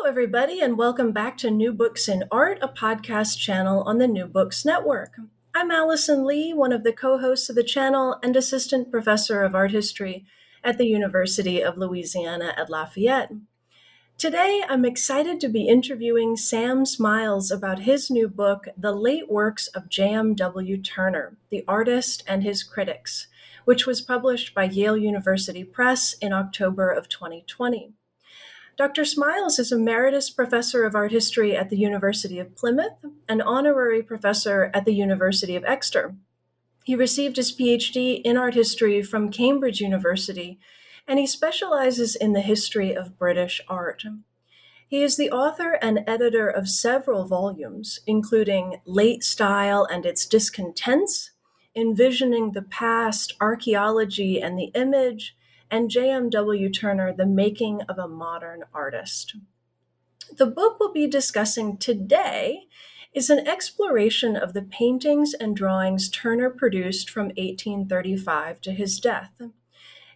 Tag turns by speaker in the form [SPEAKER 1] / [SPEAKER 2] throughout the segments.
[SPEAKER 1] Hello, everybody, and welcome back to New Books in Art, a podcast channel on the New Books Network. I'm Allison Lee, one of the co hosts of the channel and assistant professor of art history at the University of Louisiana at Lafayette. Today, I'm excited to be interviewing Sam Smiles about his new book, The Late Works of J.M.W. Turner, the Artist and His Critics, which was published by Yale University Press in October of 2020. Dr. Smiles is Emeritus Professor of Art History at the University of Plymouth and Honorary Professor at the University of Exeter. He received his PhD in art history from Cambridge University, and he specializes in the history of British art. He is the author and editor of several volumes, including Late Style and Its Discontents, Envisioning the Past, Archaeology and the Image, and J.M.W. Turner, The Making of a Modern Artist. The book we'll be discussing today is an exploration of the paintings and drawings Turner produced from 1835 to his death.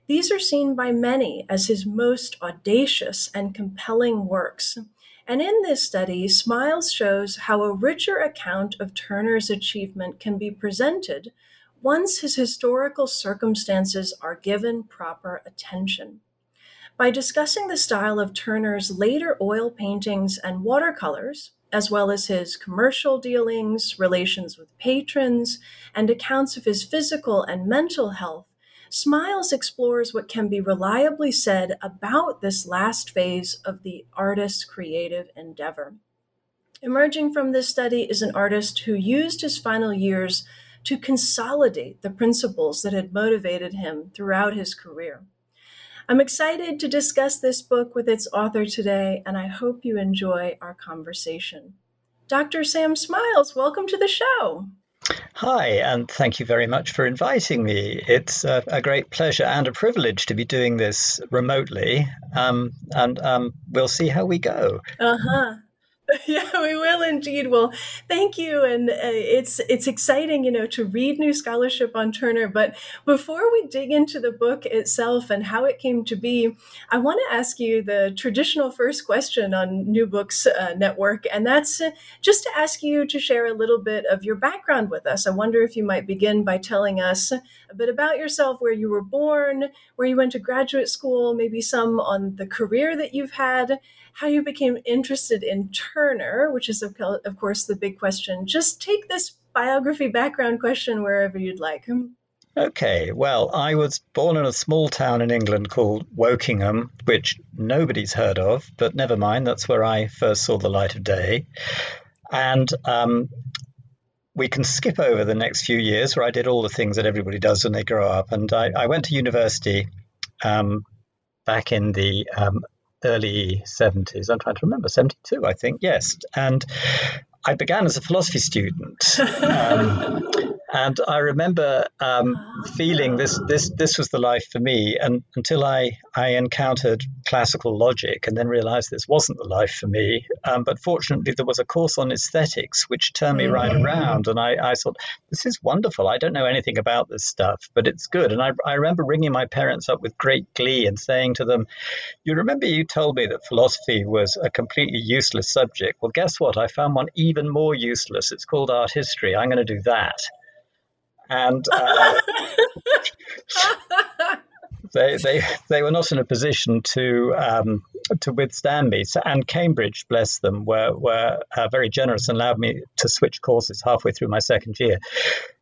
[SPEAKER 1] These are seen by many as his most audacious and compelling works. And in this study, Smiles shows how a richer account of Turner's achievement can be presented once his historical circumstances are given proper attention. By discussing the style of Turner's later oil paintings and watercolors, as well as his commercial dealings, relations with patrons, and accounts of his physical and mental health, Smiles explores what can be reliably said about this last phase of the artist's creative endeavor. Emerging from this study is an artist who used his final years to consolidate the principles that had motivated him throughout his career. I'm excited to discuss this book with its author today, and I hope you enjoy our conversation. Dr. Sam Smiles, welcome to the show.
[SPEAKER 2] Hi, and thank you very much for inviting me. It's a, a great pleasure and a privilege to be doing this remotely, um, and um, we'll see how we go.
[SPEAKER 1] Uh huh. Yeah, we will indeed. Well, thank you, and uh, it's it's exciting, you know, to read new scholarship on Turner. But before we dig into the book itself and how it came to be, I want to ask you the traditional first question on New Books uh, Network, and that's uh, just to ask you to share a little bit of your background with us. I wonder if you might begin by telling us a bit about yourself, where you were born, where you went to graduate school, maybe some on the career that you've had how you became interested in Turner, which is, of, course, the big question. Just take this biography background question wherever you'd like.
[SPEAKER 2] Okay, well, I was born in a small town in England called Wokingham, which nobody's heard of, but never mind, that's where I first saw the light of day. And um, we can skip over the next few years where I did all the things that everybody does when they grow up. And I, I went to university um, back in the um, early 70s. I'm trying to remember, 72, I think, yes. And I began as a philosophy student. Um, and I remember um, feeling this, this, this was the life for me and, until I, I encountered classical logic and then realized this wasn't the life for me. Um, but fortunately, there was a course on aesthetics which turned me right mm. around. And I, I thought, this is wonderful. I don't know anything about this stuff, but it's good. And I, I remember ringing my parents up with great glee and saying to them, You remember you told me that philosophy was a completely useless subject? Well, guess what? I found one even more useless. It's called art history. I'm going to do that. And uh, They, they, they were not in a position to um, to withstand me. So, and Cambridge, bless them, were were uh, very generous and allowed me to switch courses halfway through my second year.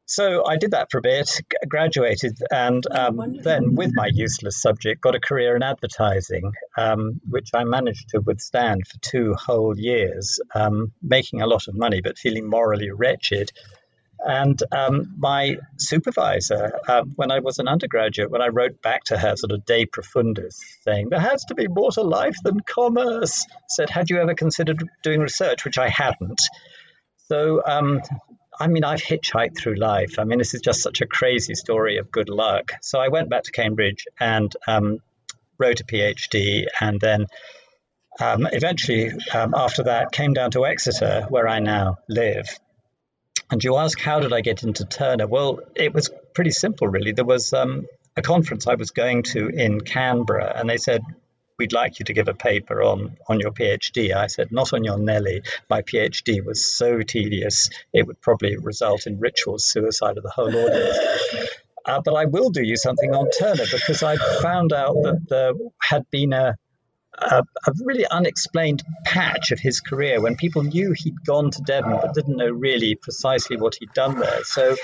[SPEAKER 2] So I did that for a bit, graduated, and oh, um, then with my useless subject, got a career in advertising, um, which I managed to withstand for two whole years, um, making a lot of money but feeling morally wretched. And um, my supervisor, uh, when I was an undergraduate, when I wrote back to her, sort of de profundis, saying there has to be more to life than commerce, said, "Had you ever considered doing research?" Which I hadn't. So um, I mean, I've hitchhiked through life. I mean, this is just such a crazy story of good luck. So I went back to Cambridge and um, wrote a PhD, and then um, eventually, um, after that, came down to Exeter, where I now live. And you ask, how did I get into Turner? Well, it was pretty simple, really. There was um, a conference I was going to in Canberra, and they said, we'd like you to give a paper on, on your PhD. I said, not on your Nelly. My PhD was so tedious, it would probably result in ritual suicide of the whole audience. Uh, but I will do you something on Turner because I found out that there had been a, a, a, really unexplained patch of his career when people knew he'd gone to Devon but didn't know really precisely what he'd done there. So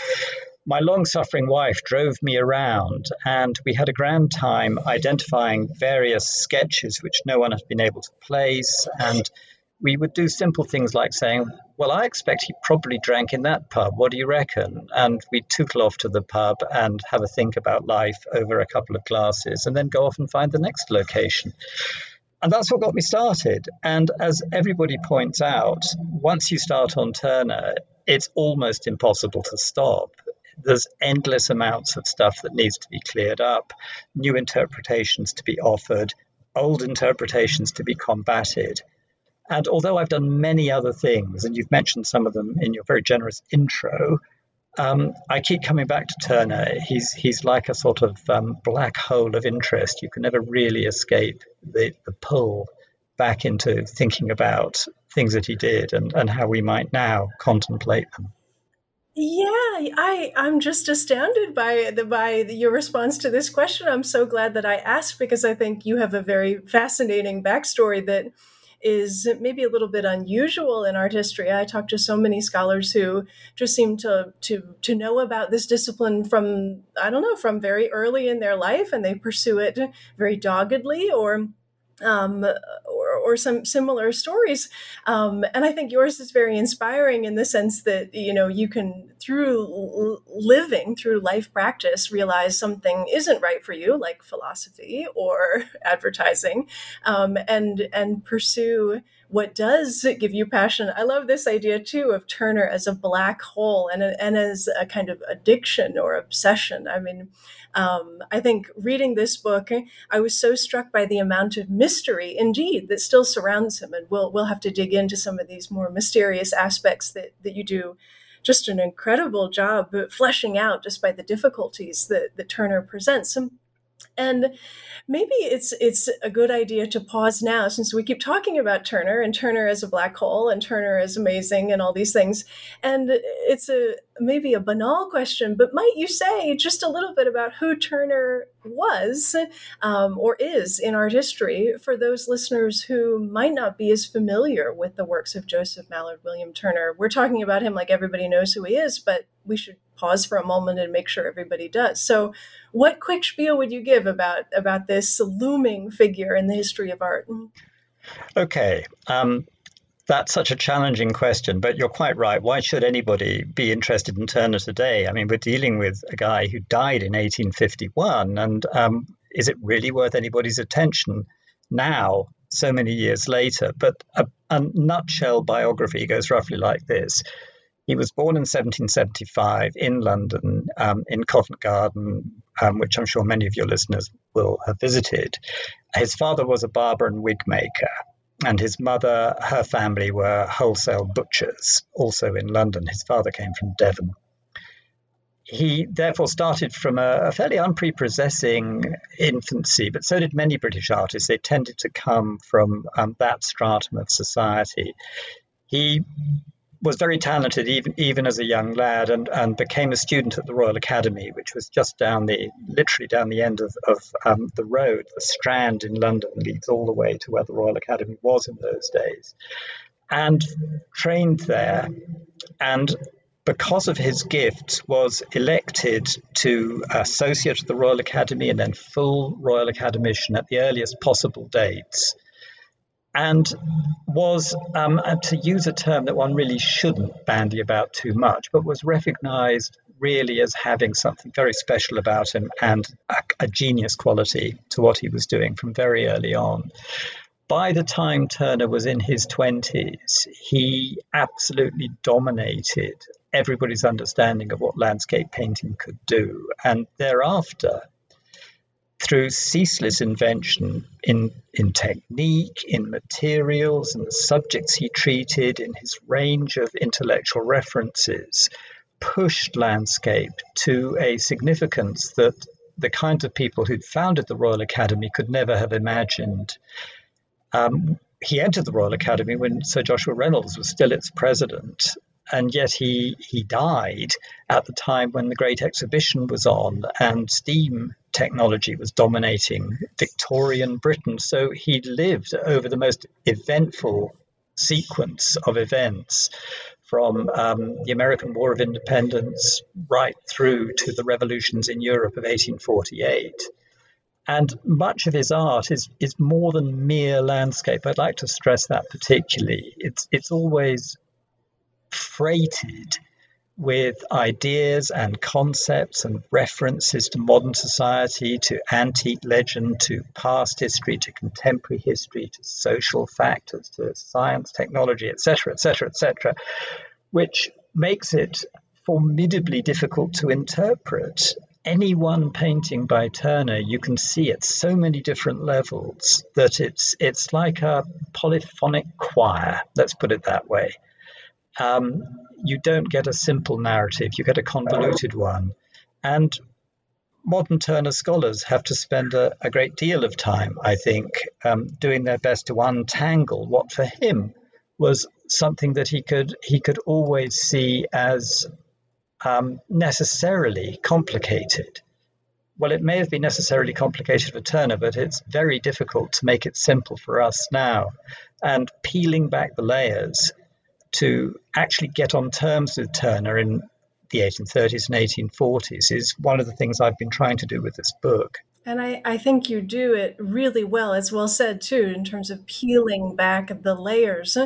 [SPEAKER 2] my long suffering wife drove me around, and we had a grand time identifying various sketches which no one had been able to place. And we would do simple things like saying, Well, I expect he probably drank in that pub. What do you reckon? And we'd tootle off to the pub and have a think about life over a couple of glasses and then go off and find the next location. And that's what got me started. And as everybody points out, once you start on Turner, it's almost impossible to stop there's endless amounts of stuff that needs to be cleared up, new interpretations to be offered, old interpretations to be combated. And although I've done many other things, and you've mentioned some of them in your very generous intro, um, I keep coming back to Turner. He's he's like a sort of um, black hole of interest. You can never really escape the, the pull back into thinking about things that he did and, and how we might now contemplate them.
[SPEAKER 1] Yeah, I I'm just astounded by the by your response to this question. I'm so glad that I asked because I think you have a very fascinating backstory that is maybe a little bit unusual in art history. I talk to so many scholars who just seem to to to know about this discipline from I don't know from very early in their life, and they pursue it very doggedly or um, or, or some similar stories. Um, and I think yours is very inspiring in the sense that, you know, you can, through living, through life practice, realize something isn't right for you, like philosophy or advertising, um, and, and pursue what does give you passion. I love this idea too of Turner as a black hole and, and as a kind of addiction or obsession. I mean, um, I think reading this book, I was so struck by the amount of mystery, indeed, that still surrounds him. And we'll we'll have to dig into some of these more mysterious aspects that that you do just an incredible job fleshing out just by the difficulties that, that Turner presents. And maybe it's it's a good idea to pause now since we keep talking about Turner and Turner as a black hole and Turner is amazing and all these things. And it's a maybe a banal question, but might you say just a little bit about who Turner was um, or is in art history for those listeners who might not be as familiar with the works of Joseph Mallord William Turner? We're talking about him like everybody knows who he is, but we should pause for a moment and make sure everybody does. So, what quick spiel would you give about about this looming figure in the history of art?
[SPEAKER 2] Okay. Um, that's such a challenging question, but you're quite right. Why should anybody be interested in Turner today? I mean, we're dealing with a guy who died in 1851, and um, is it really worth anybody's attention now, so many years later? But a, a nutshell biography goes roughly like this. He was born in 1775 in London, um, in Covent Garden, um, which I'm sure many of your listeners will have visited. His father was a barber and wig maker and his mother, her family were wholesale butchers, also in London. His father came from Devon. He therefore started from a, a fairly unprepossessing infancy, but so did many British artists. They tended to come from um, that stratum of society. He was very talented even even as a young lad and, and became a student at the Royal Academy, which was just down the literally down the end of, of um, the road. The Strand in London leads all the way to where the Royal Academy was in those days. And trained there and because of his gifts, was elected to associate at the Royal Academy and then full Royal Academician at the earliest possible dates and was, um, to use a term that one really shouldn't bandy about too much, but was recognized really as having something very special about him and a, a genius quality to what he was doing from very early on. By the time Turner was in his 20s, he absolutely dominated everybody's understanding of what landscape painting could do. And thereafter, through ceaseless invention in, in technique, in materials, and the subjects he treated, in his range of intellectual references, pushed landscape to a significance that the kinds of people who'd founded the Royal Academy could never have imagined. Um, he entered the Royal Academy when Sir Joshua Reynolds was still its president, and yet he he died at the time when the Great Exhibition was on and steam technology was dominating Victorian Britain. So he lived over the most eventful sequence of events from um, the American War of Independence right through to the revolutions in Europe of 1848. And much of his art is, is more than mere landscape. I'd like to stress that particularly. It's, it's always freighted with ideas and concepts and references to modern society, to antique legend, to past history, to contemporary history, to social factors, to science, technology, etc., etc., etc., which makes it formidably difficult to interpret. Any one painting by Turner, you can see at so many different levels that it's it's like a polyphonic choir. Let's put it that way um, you don't get a simple narrative, you get a convoluted one. And modern Turner scholars have to spend a, a great deal of time, I think, um, doing their best to untangle what for him was something that he could he could always see as um, necessarily complicated. Well, it may have been necessarily complicated for Turner, but it's very difficult to make it simple for us now. And peeling back the layers to actually get on terms with Turner in the 1830s and 1840s is one of the things I've been trying to do with this book.
[SPEAKER 1] And I, I think you do it really well. It's well said, too, in terms of peeling back the layers.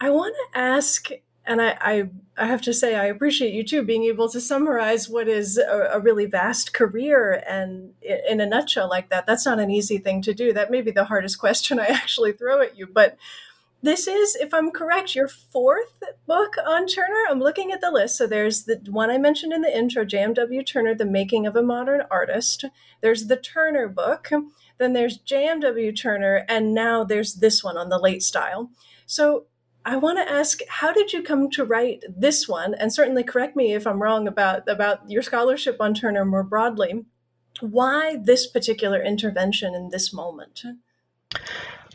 [SPEAKER 1] I want to ask, and I, I, I, have to say, I appreciate you, too, being able to summarize what is a, a really vast career and in a nutshell like that. That's not an easy thing to do. That may be the hardest question I actually throw at you. But this is, if I'm correct, your fourth book on Turner. I'm looking at the list. So there's the one I mentioned in the intro, J.M.W. Turner, The Making of a Modern Artist. There's the Turner book. Then there's J.M.W. Turner. And now there's this one on the late style. So I want to ask, how did you come to write this one? And certainly correct me if I'm wrong about, about your scholarship on Turner more broadly. Why this particular intervention in this moment?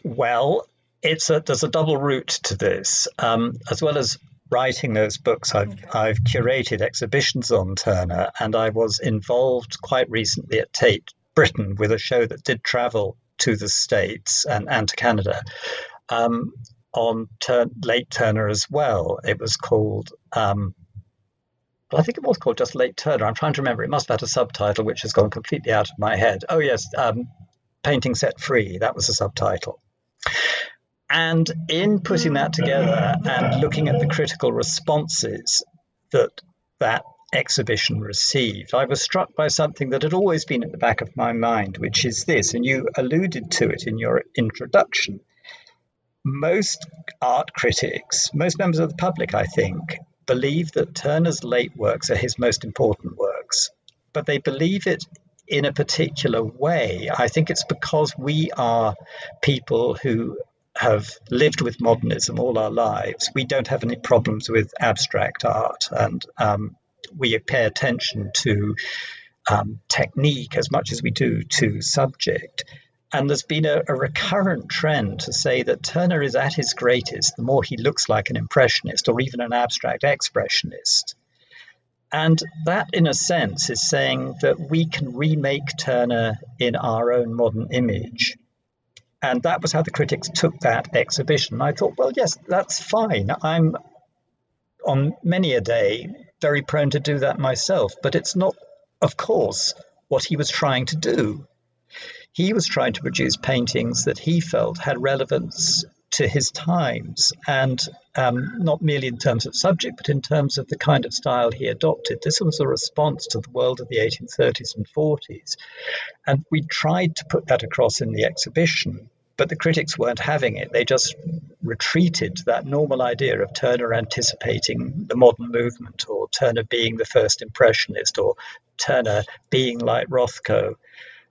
[SPEAKER 2] Well, it's a there's a double route to this. Um, as well as writing those books, I've okay. I've curated exhibitions on Turner, and I was involved quite recently at Tate Britain with a show that did travel to the states and and to Canada. Um, on late Turner as well. It was called um, I think it was called just Late Turner. I'm trying to remember. It must have had a subtitle which has gone completely out of my head. Oh, yes, um, Painting Set Free. That was the subtitle. And in putting that together and looking at the critical responses that that exhibition received, I was struck by something that had always been at the back of my mind, which is this, and you alluded to it in your introduction. Most art critics, most members of the public, I think, believe that Turner's late works are his most important works, but they believe it in a particular way. I think it's because we are people who have lived with modernism all our lives, we don't have any problems with abstract art, and um, we pay attention to um, technique as much as we do to subject. And there's been a, a, recurrent trend to say that Turner is at his greatest the more he looks like an impressionist or even an abstract expressionist. And that, in a sense, is saying that we can remake Turner in our own modern image. And that was how the critics took that exhibition. I thought, well, yes, that's fine. I'm on many a day very prone to do that myself, but it's not, of course, what he was trying to do. He was trying to produce paintings that he felt had relevance to his times, and um, not merely in terms of subject, but in terms of the kind of style he adopted. This was a response to the world of the 1830s and 40s. And we tried to put that across in the exhibition, but the critics weren't having it. They just retreated to that normal idea of Turner anticipating the modern movement, or Turner being the first impressionist, or Turner being like Rothko.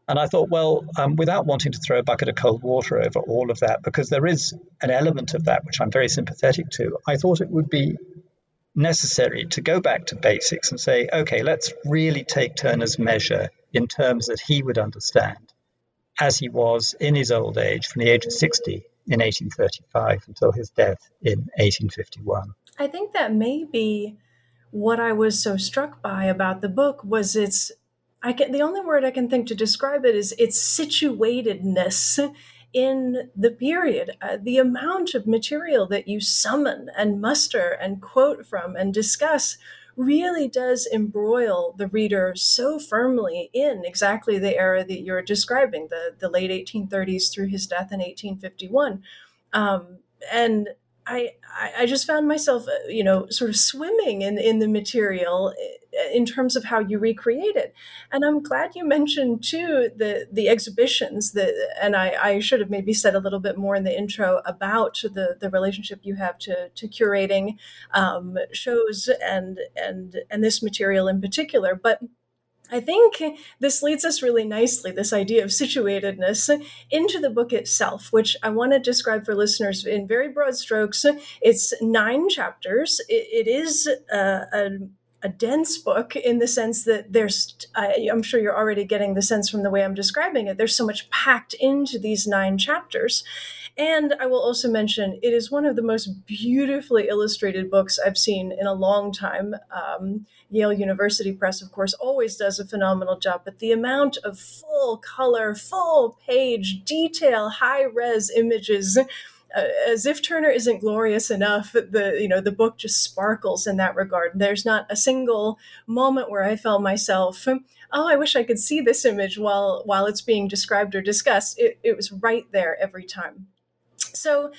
[SPEAKER 2] And I thought, well, um, without wanting to throw a bucket of cold water over all of that, because there is an element of that which I'm very sympathetic to, I thought it would be necessary to go back to basics and say, okay, let's really take Turner's measure in terms that he would understand as he was in his old age from the age of 60 in 1835 until his death in 1851.
[SPEAKER 1] I think that may be what I was so struck by about the book was its I can the only word I can think to describe it is its situatedness in the period. Uh, the amount of material that you summon and muster and quote from and discuss really does embroil the reader so firmly in exactly the era that you're describing, the, the late 1830s through his death in 1851. Um, and I, I just found myself, uh, you know, sort of swimming in, in the material uh, in terms of how you recreate it. And I'm glad you mentioned too the the exhibitions that, and I, I should have maybe said a little bit more in the intro about the the relationship you have to to curating um, shows and and and this material in particular, but I think this leads us really nicely, this idea of situatedness, into the book itself, which I want to describe for listeners in very broad strokes. It's nine chapters. it, it is a, a, a, dense book in the sense that there's, I, I'm sure you're already getting the sense from the way I'm describing it, there's so much packed into these nine chapters. And I will also mention it is one of the most beautifully illustrated books I've seen in a long time. Um, Yale University Press, of course, always does a phenomenal job, but the amount of full color, full page, detail, high res images. As if Turner isn't glorious enough, the you know the book just sparkles in that regard. There's not a single moment where I felt myself, um, oh, I wish I could see this image while while it's being described or discussed. It, it was right there every time. So,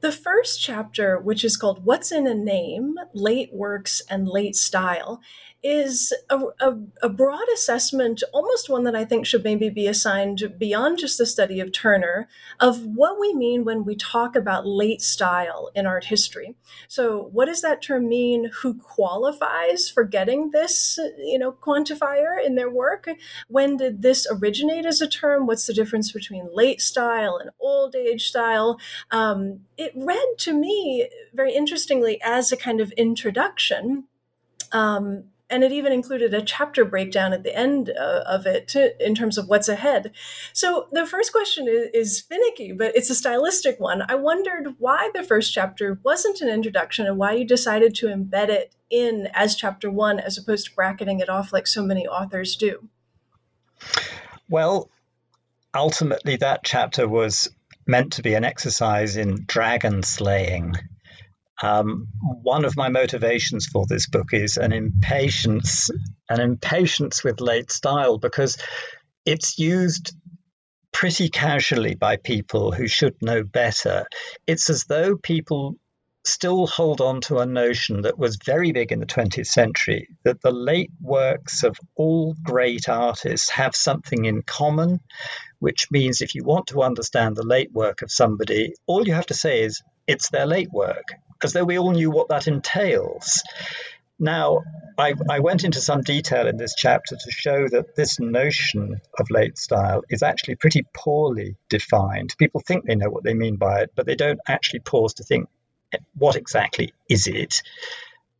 [SPEAKER 1] the first chapter, which is called What's in a Name Late Works and Late Style, is a, a, a, broad assessment, almost one that I think should maybe be assigned beyond just the study of Turner, of what we mean when we talk about late style in art history. So, what does that term mean? Who qualifies for getting this, you know, quantifier in their work? When did this originate as a term? What's the difference between late style and old age style? Um, it read to me very interestingly as a kind of introduction. Um, and it even included a chapter breakdown at the end uh, of it to, in terms of what's ahead. So the first question is, is, finicky, but it's a stylistic one. I wondered why the first chapter wasn't an introduction and why you decided to embed it in as chapter one as opposed to bracketing it off like so many authors do.
[SPEAKER 2] Well, ultimately, that chapter was meant to be an exercise in dragon slaying. Um, one of my motivations for this book is an impatience, an impatience with late style because it's used pretty casually by people who should know better. It's as though people still hold on to a notion that was very big in the 20th century that the late works of all great artists have something in common, which means if you want to understand the late work of somebody, all you have to say is it's their late work as though we all knew what that entails. Now, I, I, went into some detail in this chapter to show that this notion of late style is actually pretty poorly defined. People think they know what they mean by it, but they don't actually pause to think what exactly is it.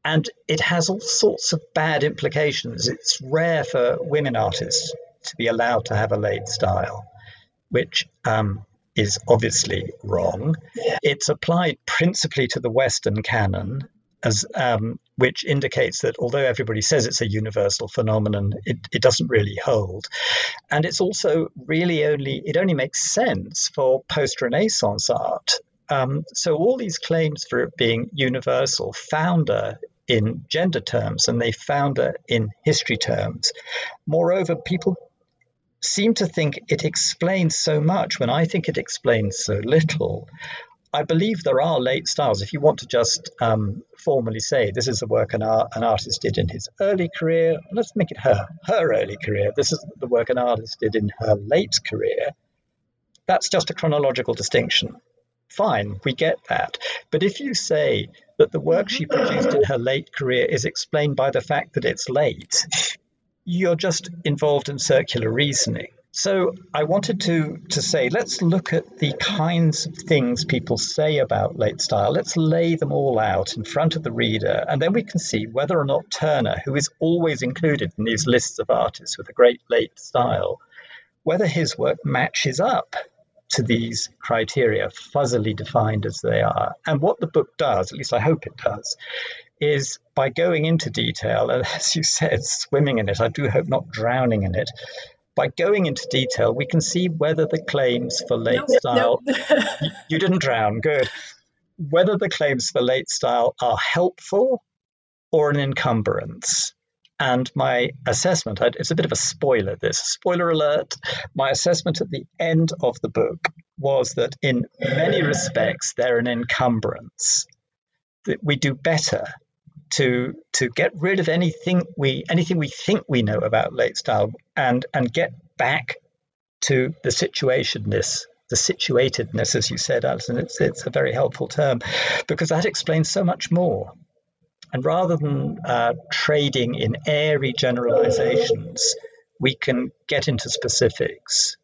[SPEAKER 2] And it has all sorts of bad implications. It's rare for women artists to be allowed to have a late style. which um, is obviously wrong. It's applied principally to the Western canon, as um, which indicates that although everybody says it's a universal phenomenon, it, it doesn't really hold. And it's also really only it only makes sense for post-Renaissance art. Um, so all these claims for it being universal founder in gender terms and they founder in history terms. Moreover, people seem to think it explains so much when I think it explains so little. I believe there are late styles. If you want to just um, formally say this is the work an, art, an artist did in his early career, let's make it her, her early career. This is the work an artist did in her late career. That's just a chronological distinction. Fine, we get that. But if you say that the work she produced in her late career is explained by the fact that it's late, you're just involved in circular reasoning. So I wanted to to say let's look at the kinds of things people say about late style. Let's lay them all out in front of the reader, and then we can see whether or not Turner, who is always included in these lists of artists with a great late style, whether his work matches up to these criteria, fuzzily defined as they are. And what the book does, at least I hope it does, is by going into detail, and as you said, swimming in it, I do hope not drowning in it. By going into detail, we can see whether the claims for late no, style. No. you, you didn't drown, good. Whether the claims for late style are helpful or an encumbrance. And my assessment, it's a bit of a spoiler, this spoiler alert. My assessment at the end of the book was that in many respects, they're an encumbrance. That we do better to to get rid of anything we anything we think we know about late style and and get back to the situationness the situatedness as you said alison it's it's a very helpful term because that explains so much more and rather than uh, trading in airy generalizations, we can get into specifics.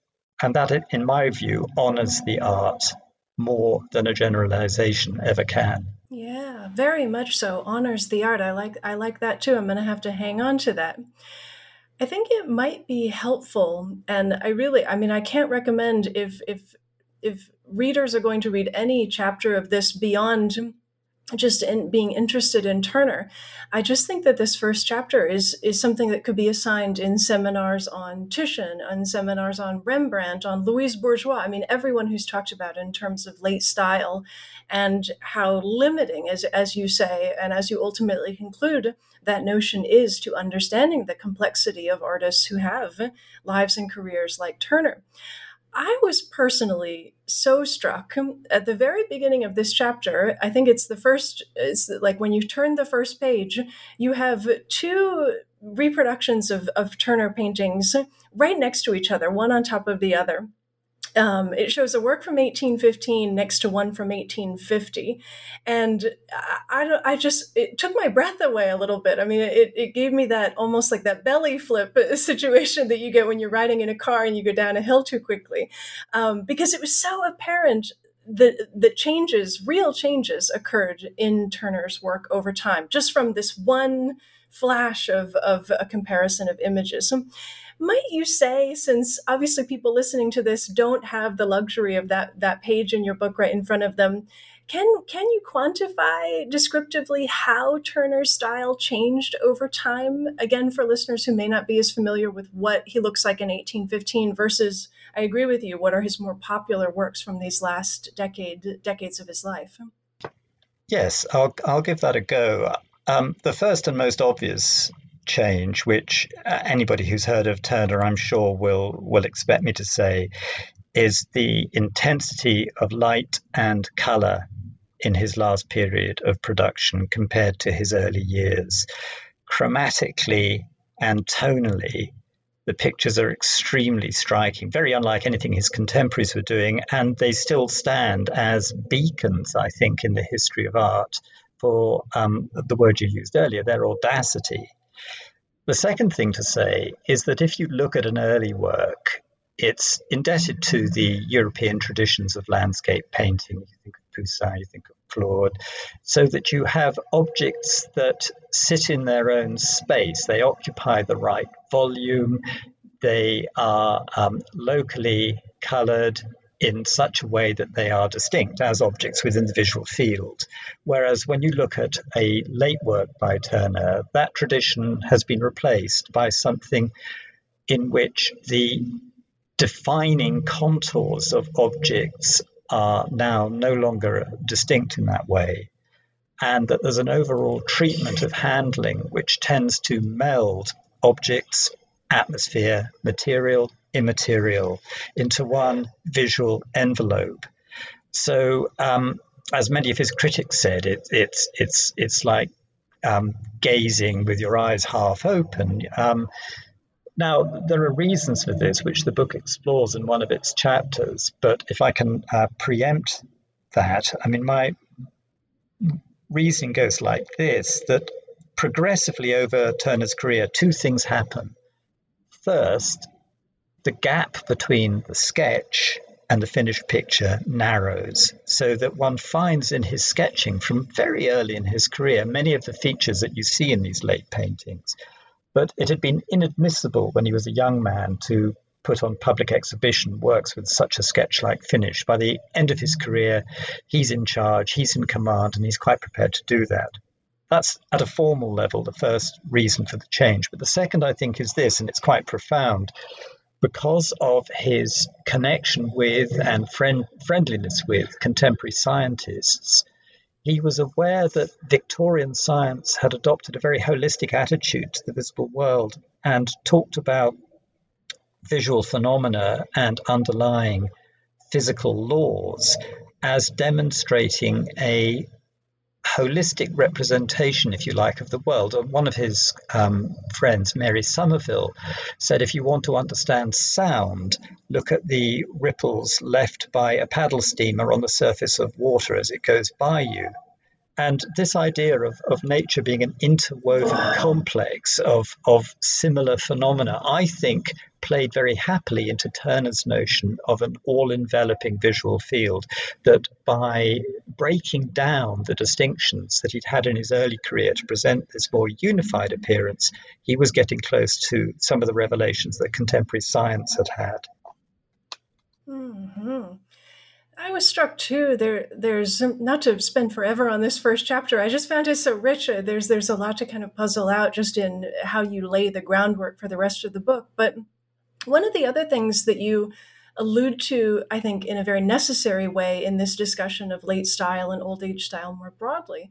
[SPEAKER 2] And that, in my view, honors the art more than a generalization ever can.
[SPEAKER 1] Yeah, very much so. Honors the art. I like I like that too. I'm going to have to hang on to that. I think it might be helpful and I really I mean I can't recommend if if if readers are going to read any chapter of this beyond just in being interested in Turner, I just think that this first chapter is is something that could be assigned in seminars on Titian, on seminars on Rembrandt, on Louise Bourgeois. I mean, everyone who's talked about in terms of late style and how limiting, as as you say, and as you ultimately conclude, that notion is to understanding the complexity of artists who have lives and careers like Turner. I was personally so struck at the very beginning of this chapter. I think it's the first, it's like when you turn the first page, you have two reproductions of, of Turner paintings right next to each other, one on top of the other. Um, it shows a work from 1815 next to one from 1850. And I, I, just, it took my breath away a little bit. I mean, it, it gave me that almost like that belly flip situation that you get when you're riding in a car and you go down a hill too quickly. Um, because it was so apparent that the changes, real changes, occurred in Turner's work over time, just from this one flash of, of a comparison of images. So, might you say, since obviously people listening to this don't have the luxury of that that page in your book right in front of them, can can you quantify descriptively how Turner's style changed over time? Again, for listeners who may not be as familiar with what he looks like in 1815 versus, I agree with you, what are his more popular works from these last decade decades of his life?
[SPEAKER 2] Yes, I'll I'll give that a go. Um, the first and most obvious change, which uh, anybody who's heard of Turner, I'm sure, will will expect me to say, is the intensity of light and color in his last period of production compared to his early years. Chromatically and tonally, the pictures are extremely striking, very unlike anything his contemporaries were doing, and they still stand as beacons, I think, in the history of art for um, the word you used earlier, their audacity. The second thing to say is that if you look at an early work, it's indebted to the European traditions of landscape painting. You think of Poussin, you think of Claude, so that you have objects that sit in their own space. They occupy the right volume. They are um, locally colored in such a way that they are distinct as objects within the visual field. Whereas when you look at a late work by Turner, that tradition has been replaced by something in which the defining contours of objects are now no longer distinct in that way, and that there's an overall treatment of handling which tends to meld objects, atmosphere, material, immaterial into one visual envelope. So, um, as many of his critics said, it, it's it's it's like um, gazing with your eyes half open. Um, now, there are reasons for this, which the book explores in one of its chapters. But if I can uh, preempt that, I mean, my reasoning goes like this that progressively over Turner's career, two things happen. First, the gap between the sketch and the finished picture narrows so that one finds in his sketching from very early in his career many of the features that you see in these late paintings. But it had been inadmissible when he was a young man to put on public exhibition works with such a sketch like finish. By the end of his career, he's in charge, he's in command, and he's quite prepared to do that. That's at a formal level the first reason for the change. But the second, I think, is this, and it's quite profound because of his connection with and friend, friendliness with contemporary scientists, he was aware that Victorian science had adopted a very holistic attitude to the visible world and talked about visual phenomena and underlying physical laws as demonstrating a holistic representation, if you like, of the world. And One of his um, friends, Mary Somerville, said if you want to understand sound, look at the ripples left by a paddle steamer on the surface of water as it goes by you. And this idea of, of nature being an interwoven complex of, of similar phenomena, I think, played very happily into Turner's notion of an all enveloping visual field. That by breaking down the distinctions that he'd had in his early career to present this more unified appearance, he was getting close to some of the revelations that contemporary science had had.
[SPEAKER 1] Mm-hmm. I was struck too. There, there's not to spend forever on this first chapter. I just found it so rich. Uh, there's, there's a lot to kind of puzzle out just in how you lay the groundwork for the rest of the book. But one of the other things that you allude to, I think, in a very necessary way in this discussion of late style and old age style more broadly,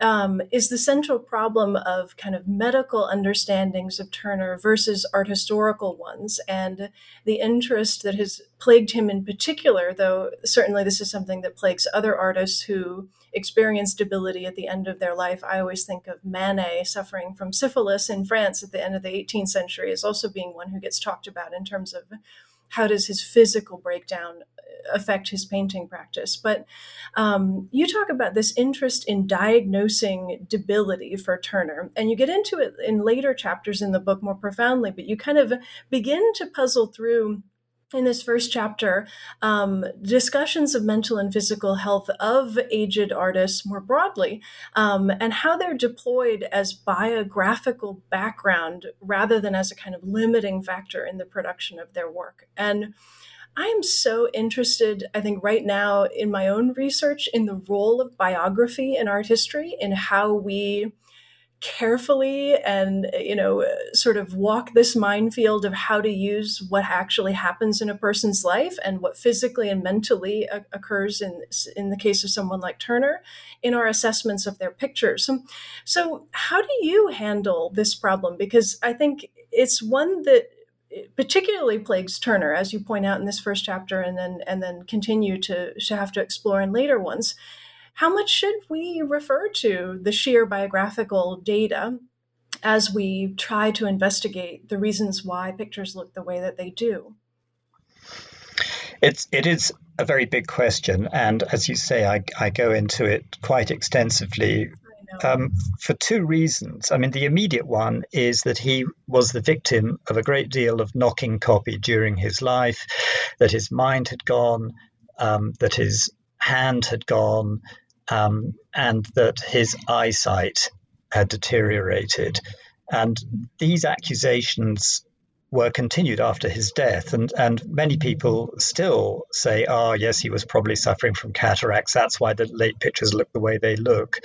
[SPEAKER 1] um, is the central problem of kind of medical understandings of Turner versus art historical ones, and the interest that has plagued him in particular, though certainly this is something that plagues other artists who experience debility at the end of their life. I always think of Manet suffering from syphilis in France at the end of the 18th century as also being one who gets talked about in terms of how does his physical breakdown affect his painting practice. But um, you talk about this interest in diagnosing debility for Turner, and you get into it in later chapters in the book more profoundly, but you kind of begin to puzzle through in this first chapter um, discussions of mental and physical health of aged artists more broadly um, and how they're deployed as biographical background rather than as a kind of limiting factor in the production of their work. And I am so interested, I think, right now in my own research in the role of biography in art history and how we carefully and you know sort of walk this minefield of how to use what actually happens in a person's life and what physically and mentally occurs in in the case of someone like Turner in our assessments of their pictures. So, so how do you handle this problem because I think it's one that eh, particularly plagues Turner, as you point out in this first chapter, and then and then continue to, to have to explore in later ones. How much should we refer to the sheer biographical data as we try to investigate the reasons why pictures look the way that they do?
[SPEAKER 2] It's it is a very big question, and as you say, I, I go into it quite extensively um, for two reasons. I mean, the immediate one is that he was the victim of a great deal of knocking copy during his life, that his mind had gone, um, that his hand had gone, um, and that his eyesight had deteriorated. And these accusations were continued after his death. And, and many people still say, oh, yes, he was probably suffering from cataracts. That's why the late pictures look the way they look.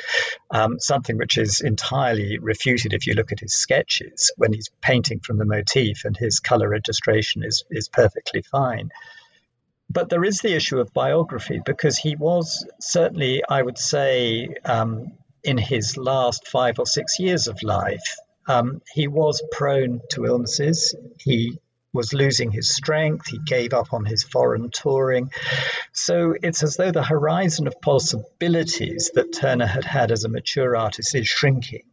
[SPEAKER 2] Um, something which is entirely refuted if you look at his sketches when he's painting from the motif and his color registration is, is perfectly fine. But there is the issue of biography because he was certainly, I would say, um, in his last five or six years of life, um, he was prone to illnesses. He was losing his strength. He gave up on his foreign touring. So it's as though the horizon of possibilities that Turner had had as a mature artist is shrinking.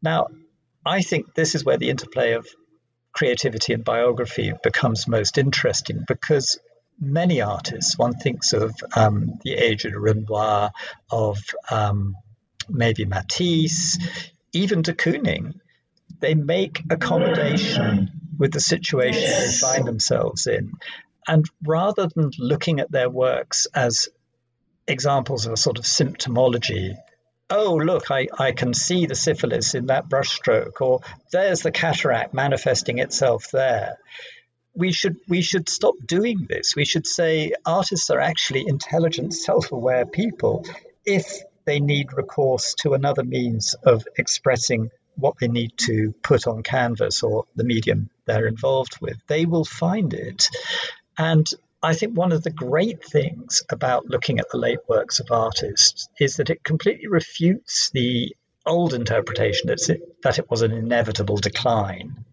[SPEAKER 2] Now, I think this is where the interplay of creativity and biography becomes most interesting because many artists, one thinks of um, the aged Renoir, of um, maybe Matisse, even de Kooning, they make accommodation with the situation yes. they find themselves in. And rather than looking at their works as examples of a sort of symptomology, oh, look, I, I can see the syphilis in that brushstroke, or there's the cataract manifesting itself there. We should we should stop doing this. We should say artists are actually intelligent, self-aware people if they need recourse to another means of expressing what they need to put on canvas or the medium they're involved with, they will find it. And I think one of the great things about looking at the late works of artists is that it completely refutes the old interpretation that it was an inevitable decline.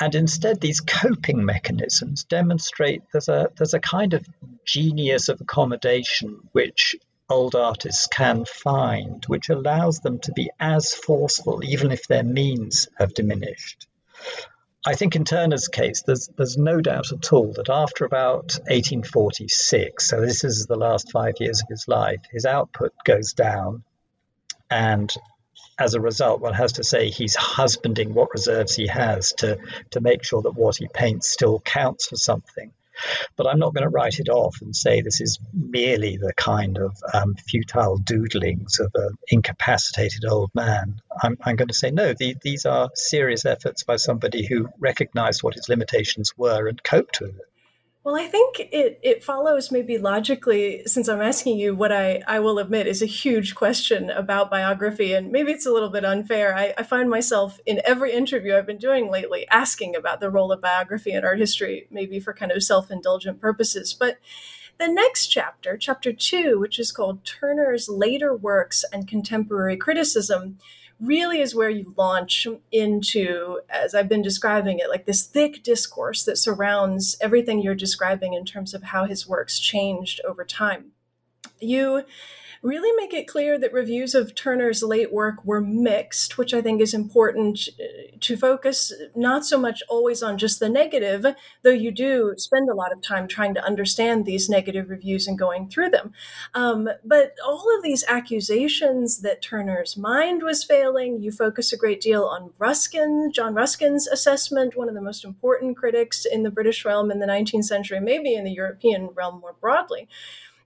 [SPEAKER 2] And instead, these coping mechanisms demonstrate there's a, there's a kind of genius of accommodation which old artists can find, which allows them to be as forceful, even if their means have diminished. I think in Turner's case, there's, there's no doubt at all that after about 1846, so this is the last five years of his life, his output goes down. And as a result, one has to say he's husbanding what reserves he has to, to make sure that what he paints still counts for something. But I'm not going to write it off and say this is merely the kind of um, futile doodlings of an incapacitated old man. I'm, I'm going to say no, the, these are serious efforts by somebody who recognized what his limitations were and coped with it.
[SPEAKER 1] Well, I think it, it follows maybe logically, since I'm asking you what I, I will admit is a huge question about biography, and maybe it's a little bit unfair. I, I find myself in every interview I've been doing lately asking about the role of biography in art history, maybe for kind of self indulgent purposes. But the next chapter, chapter two, which is called Turner's Later Works and Contemporary Criticism, really is where you launch into, as I've been describing it, like this thick discourse that surrounds everything you're describing in terms of how his works changed over time. You really make it clear that reviews of Turner's late work were mixed, which I think is important uh, to focus not so much always on just the negative, though you do spend a lot of time trying to understand these negative reviews and going through them. Um, but all of these accusations that Turner's mind was failing, you focus a great deal on Ruskin, John Ruskin's assessment, one of the most important critics in the British realm in the 19th century, maybe in the European realm more broadly.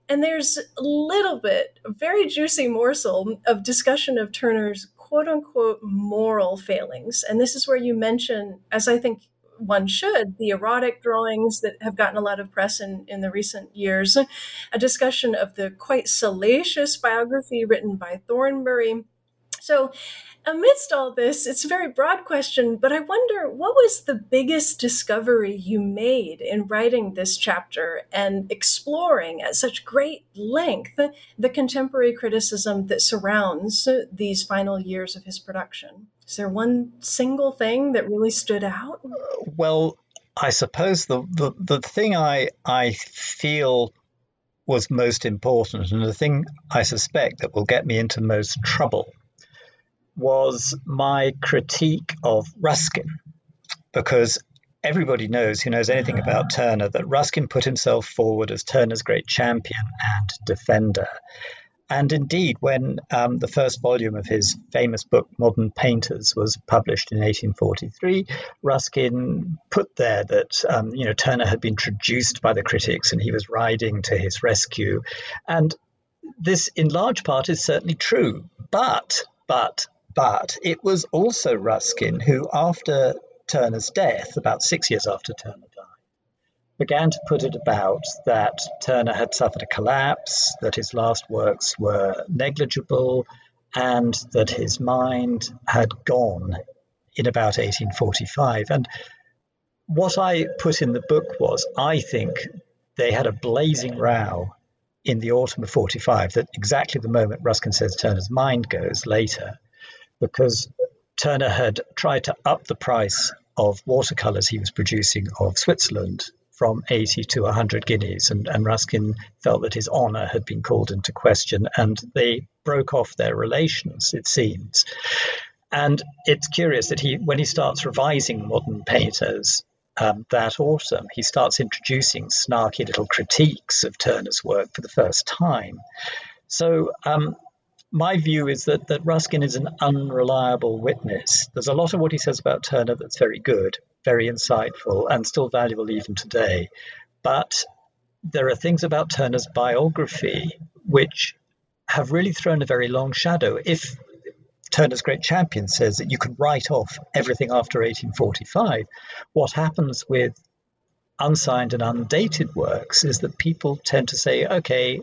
[SPEAKER 1] And there's a little bit, a very juicy morsel of discussion of Turner's quote unquote moral failings. And this is where you mention, as I think one should, the erotic drawings that have gotten a lot of press in, in the recent years, a discussion of the quite salacious biography written by Thornbury. So amidst all this, it's a very broad question, but I wonder what was the biggest discovery you made in writing this chapter and exploring at such great length the contemporary criticism that surrounds these final years of his production? Is there one single thing that really stood out?
[SPEAKER 2] Well, I suppose the, the, the thing I, I feel was most important and the thing I suspect that will get me into most trouble was my critique of Ruskin, because everybody knows who knows anything about Turner that Ruskin put himself forward as Turner's great champion and defender. And indeed, when um, the first volume of his famous book, Modern Painters, was published in 1843, Ruskin put there that um, you know Turner had been traduced by the critics and he was riding to his rescue. And this, in large part, is certainly true. But, but but it was also Ruskin who, after Turner's death, about six years after Turner died, began to put it about that Turner had suffered a collapse, that his last works were negligible, and that his mind had gone in about 1845. And what I put in the book was I think they had a blazing row in the autumn of 45, that exactly the moment Ruskin says Turner's mind goes later, because Turner had tried to up the price of watercolors he was producing of Switzerland from 80 to 100 guineas. And, and Ruskin felt that his honor had been called into question, and they broke off their relations, it seems. And it's curious that he, when he starts revising modern painters, um, that autumn, he starts introducing snarky little critiques of Turner's work for the first time. So, um, my view is that, that Ruskin is an unreliable witness. There's a lot of what he says about Turner that's very good, very insightful, and still valuable even today. But there are things about Turner's biography which have really thrown a very long shadow. If Turner's Great Champion says that you can write off everything after 1845. What happens with unsigned and undated works is that people tend to say, okay,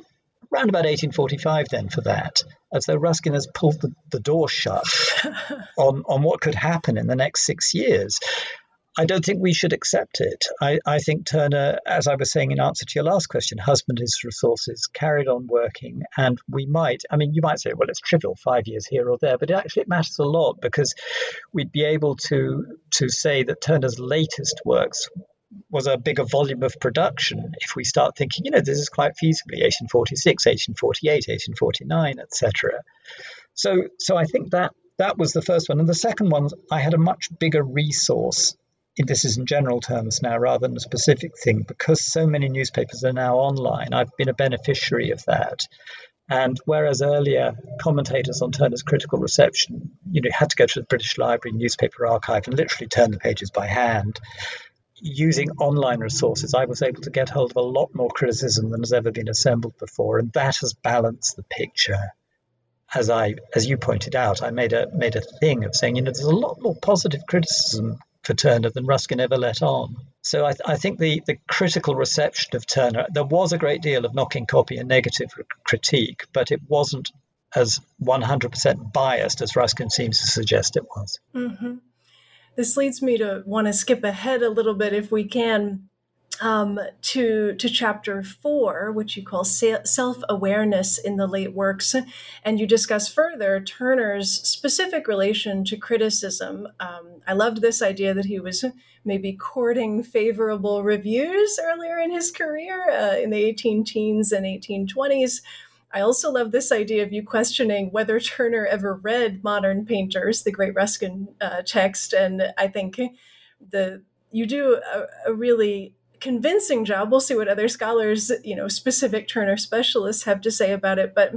[SPEAKER 2] around about 1845 then for that, as though Ruskin has pulled the, the door shut on, on what could happen in the next six years. I don't think we should accept it. I, I, think Turner, as I was saying in answer to your last question, husbanded his resources, carried on working, and we might, I mean, you might say, well, it's trivial, five years here or there, but it actually it matters a lot because we'd be able to to say that Turner's latest works was a bigger volume of production if we start thinking, you know, this is quite feasibly 1846, 1848, 1849, etc. So, so I think that that was the first one, and the second one, I had a much bigger resource this is in general terms now rather than a specific thing, because so many newspapers are now online, I've been a beneficiary of that. And whereas earlier commentators on Turner's critical reception, you know, had to go to the British Library newspaper archive and literally turn the pages by hand, using online resources, I was able to get hold of a lot more criticism than has ever been assembled before, and that has balanced the picture. As I, as you pointed out, I made a made a thing of saying, you know, there's a lot more positive criticism for Turner than Ruskin ever let on. So I, th- I, think the, the critical reception of Turner, there was a great deal of knocking copy and negative critique, but it wasn't as 100% biased as Ruskin seems to suggest it was.
[SPEAKER 1] Mm-hmm. This leads me to want to skip ahead a little bit, if we can, um, to to chapter four, which you call self awareness in the late works, and you discuss further Turner's specific relation to criticism. Um, I loved this idea that he was maybe courting favorable reviews earlier in his career uh, in the 18 teens and 1820s. I also love this idea of you questioning whether Turner ever read modern painters, the great Ruskin uh, text, and I think the you do a, a really convincing job. We'll see what other scholars, you know, specific Turner specialists have to say about it. But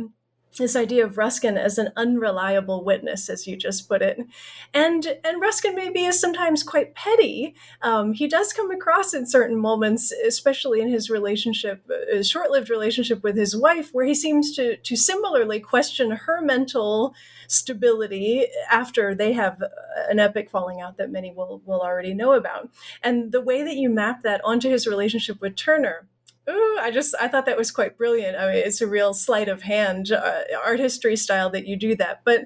[SPEAKER 1] this idea of Ruskin as an unreliable witness, as you just put it, and and Ruskin maybe is sometimes quite petty. Um, he does come across in certain moments, especially in his relationship, his uh, short-lived relationship with his wife, where he seems to to similarly question her mental stability after they have an epic falling out that many will will already know about, and the way that you map that onto his relationship with Turner Ooh, I just I thought that was quite brilliant. I mean, it's a real sleight of hand uh, art history style that you do that. But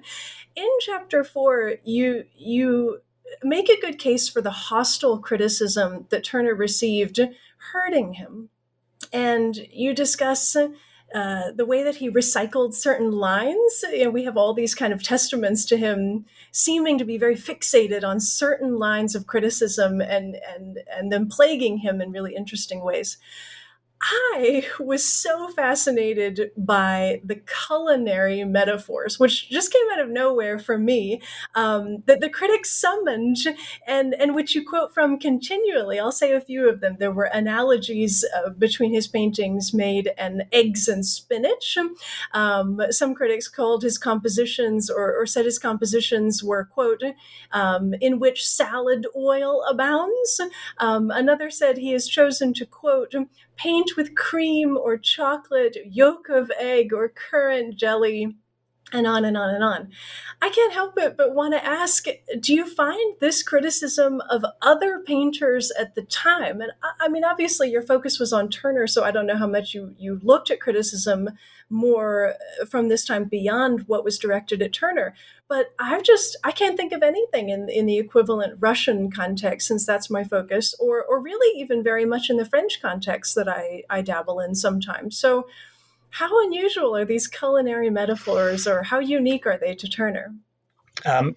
[SPEAKER 1] in chapter four, you you make a good case for the hostile criticism that Turner received hurting him, and you discuss. Uh, the way that he recycled certain lines, you know, we have all these kind of testaments to him seeming to be very fixated on certain lines of criticism and and and them plaguing him in really interesting ways. I was so fascinated by the culinary metaphors, which just came out of nowhere for me, um, that the critics summoned and, and which you quote from continually. I'll say a few of them. There were analogies uh, between his paintings made and eggs and spinach. Um, some critics called his compositions or, or, said his compositions were, quote, um, in which salad oil abounds. Um, another said he has chosen to, quote, paint with cream or chocolate, yolk of egg or currant jelly. and on and on and on. I can't help it but want to ask do you find this criticism of other painters at the time? And I, mean, obviously, your focus was on Turner, so I don't know how much you, you looked at criticism more from this time beyond what was directed at Turner. But I've just, I can't think of anything in, in the equivalent Russian context, since that's my focus, or, or really even very much in the French context that I, I dabble in sometimes. So, how unusual are these culinary metaphors, or how unique are they to Turner? Um,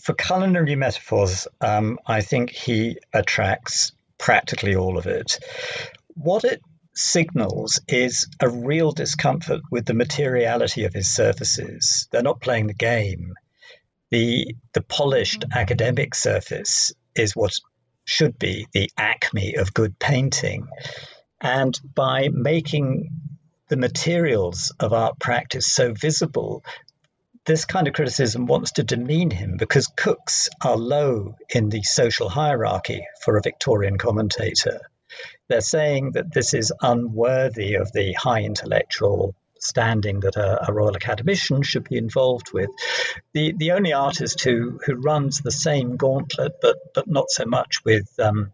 [SPEAKER 2] for culinary metaphors, um, I think he attracts practically all of it. What it signals is a real discomfort with the materiality of his surfaces. They're not playing the game. The, the polished mm-hmm. academic surface is what should be the acme of good painting. And by making the materials of art practice so visible, this kind of criticism wants to demean him because cooks are low in the social hierarchy for a Victorian commentator. They're saying that this is unworthy of the high intellectual standing that a, a, Royal Academician should be involved with. The the only artist who who runs the same gauntlet, but but not so much with um,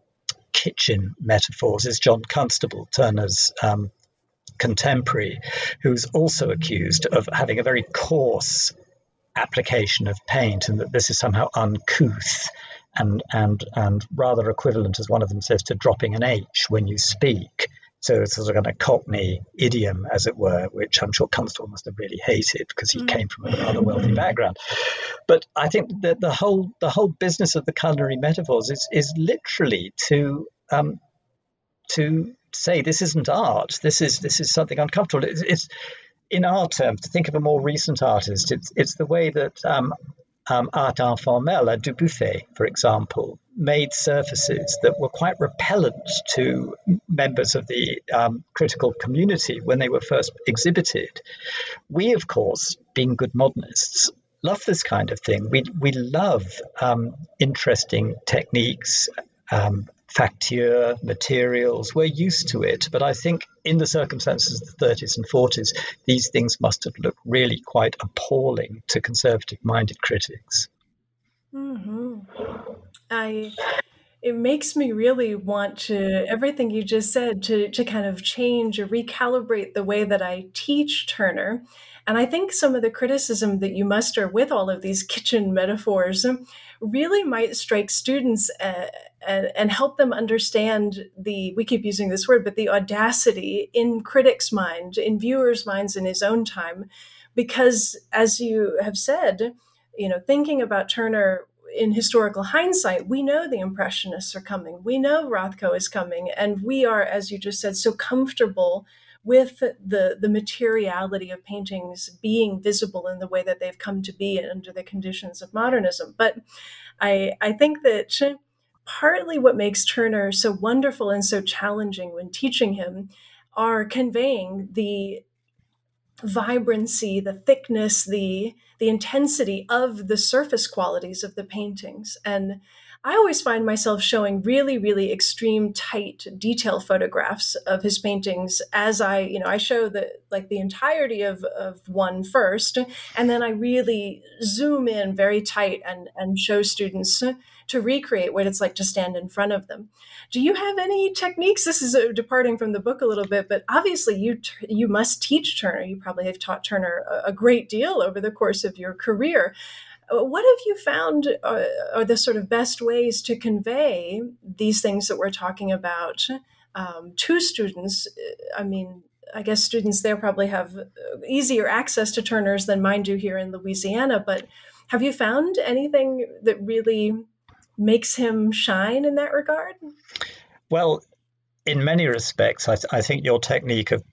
[SPEAKER 2] kitchen metaphors, is John Constable, Turner's um, contemporary, who's also accused of having a very coarse application of paint and that this is somehow uncouth and, and, and rather equivalent, as one of them says, to dropping an H when you speak. So it's a sort of a cockney idiom, as it were, which I'm sure Constable must have really hated because he mm. came from a rather wealthy background. But I think that the whole the whole business of the culinary metaphors is is literally to um, to say this isn't art. This is this is something uncomfortable. It's, it's in our terms to think of a more recent artist. It's it's the way that um, um, Art Informel, uh, Dubuffet, for example, made surfaces that were quite repellent to members of the um, critical community when they were first exhibited. We, of course, being good modernists, love this kind of thing. We we love um, interesting techniques, um, facture, materials. We're used to it. But I think in the circumstances of the 30s and 40s, these things must have looked really quite appalling to conservative minded critics.
[SPEAKER 1] Mm-hmm. I. It makes me really want to everything you just said to to kind of change or recalibrate the way that I teach Turner. And I think some of the criticism that you muster with all of these kitchen metaphors really might strike students uh, and, and help them understand the we keep using this word but the audacity in critics mind in viewers minds in his own time because as you have said you know thinking about turner in historical hindsight we know the impressionists are coming. We know rothko is coming. And we are as you just said so comfortable with the the materiality of paintings being visible in the way that they've come to be under the conditions of modernism. But i i think that partly what makes Turner so wonderful and so challenging when teaching him are conveying the vibrancy, the thickness, the the intensity of the surface qualities of the paintings. And I always find myself showing really, really extreme tight detail photographs of his paintings as I, you know, I show the like the entirety of, of one first, and then I really zoom in very tight and and show students to recreate what it's like to stand in front of them. Do you have any techniques? This is uh, departing from the book a little bit, but obviously you you must teach Turner. You probably have taught Turner a, great deal over the course of your career. Uh, what have you found are, uh, are the sort of best ways to convey these things that we're talking about um, to students? I mean, I guess students there probably have easier access to Turners than mine do here in Louisiana, but have you found anything that really makes him shine in that regard?
[SPEAKER 2] Well, in many respects, I, I think your technique of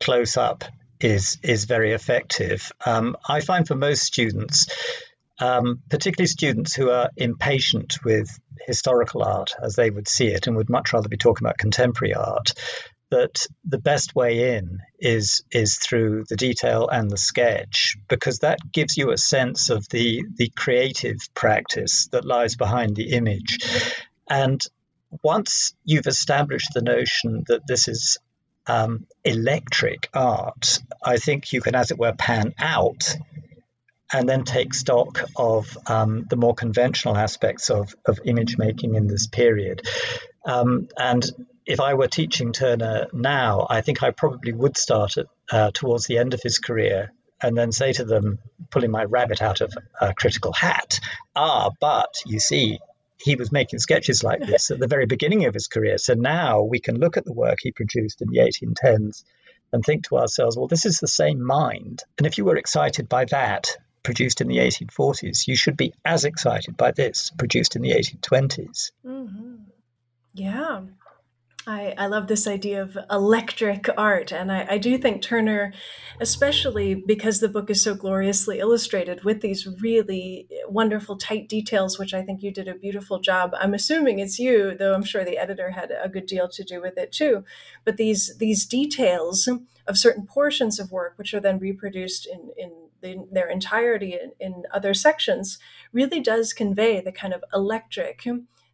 [SPEAKER 2] close up is is very effective. Um, I find for most students, um, particularly students who are impatient with historical art as they would see it and would much rather be talking about contemporary art, that the best way in is is through the detail and the sketch because that gives you a sense of the the creative practice that lies behind the image and once you've established the notion that this is um, electric art, I think you can, as it were, pan out and then take stock of um, the more conventional aspects of, of image making in this period. Um, and if I were teaching Turner now, I think I probably would start at, uh, towards the end of his career and then say to them, pulling my rabbit out of a critical hat, ah, but you see, he was making sketches like this at the very beginning of his career. So now we can look at the work he produced in the 1810s and think to ourselves, well, this is the same mind. And if you were excited by that, produced in the 1840s, you should be as excited by this, produced in the 1820s.
[SPEAKER 1] Mm-hmm. Yeah. I, I love this idea of electric art. And I, I do think Turner, especially because the book is so gloriously illustrated with these really wonderful, tight details, which I think you did a beautiful job. I'm assuming it's you, though I'm sure the editor had a good deal to do with it too. But these, these details of certain portions of work, which are then reproduced in, in the, their entirety in, in other sections, really does convey the kind of electric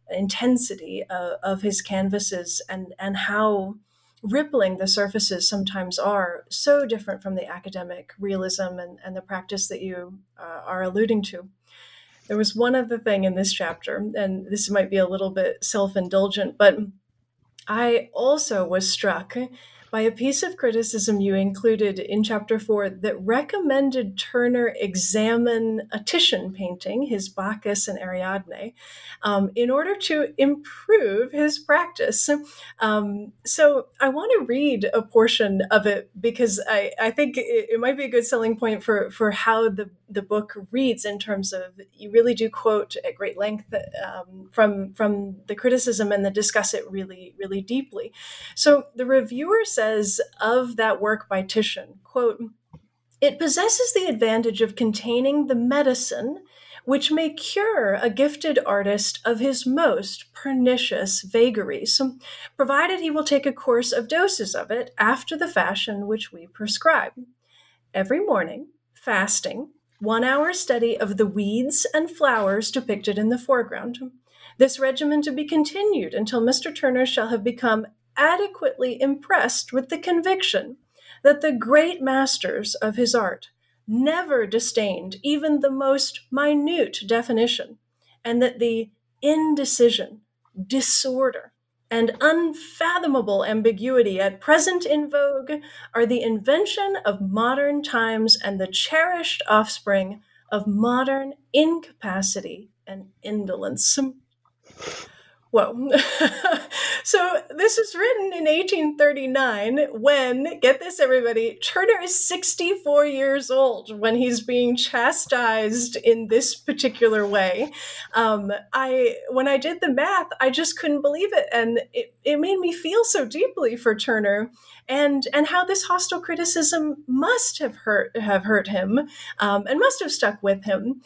[SPEAKER 1] intensity uh, of his canvases and and how rippling the surfaces sometimes are so different from the academic realism and, and the practice that you uh, are alluding to. There was one other thing in this chapter and this might be a little bit self-indulgent but i also was struck by a piece of criticism you included in chapter four that recommended Turner examine a Titian painting, his Bacchus and Ariadne, um, in order to improve his practice. Um, so I want to read a portion of it because I, I think it, it, might be a good selling point for, for how the, the book reads in terms of you really do quote at great length um, from, from the criticism and then discuss it really, really deeply. So the reviewer says, says of that work by Titian, quote, it possesses the advantage of containing the medicine which may cure a gifted artist of his most pernicious vagaries, provided he will take a course of doses of it after the fashion which we prescribe. Every morning, fasting, one hour study of the weeds and flowers depicted in the foreground. This regimen to be continued until Mr. Turner shall have become adequately impressed with the conviction that the great masters of his art never disdained even the most minute definition, and that the indecision, disorder, and unfathomable ambiguity at present in vogue are the invention of modern times and the cherished offspring of modern incapacity and indolence. Whoa. so this was written in 1839 when, get this, everybody, Turner is 64 years old when he's being chastised in this particular way. Um, I when I did the math, I just couldn't believe it. And it, it made me feel so deeply for Turner and and how this hostile criticism must have hurt have hurt him um, and must have stuck with him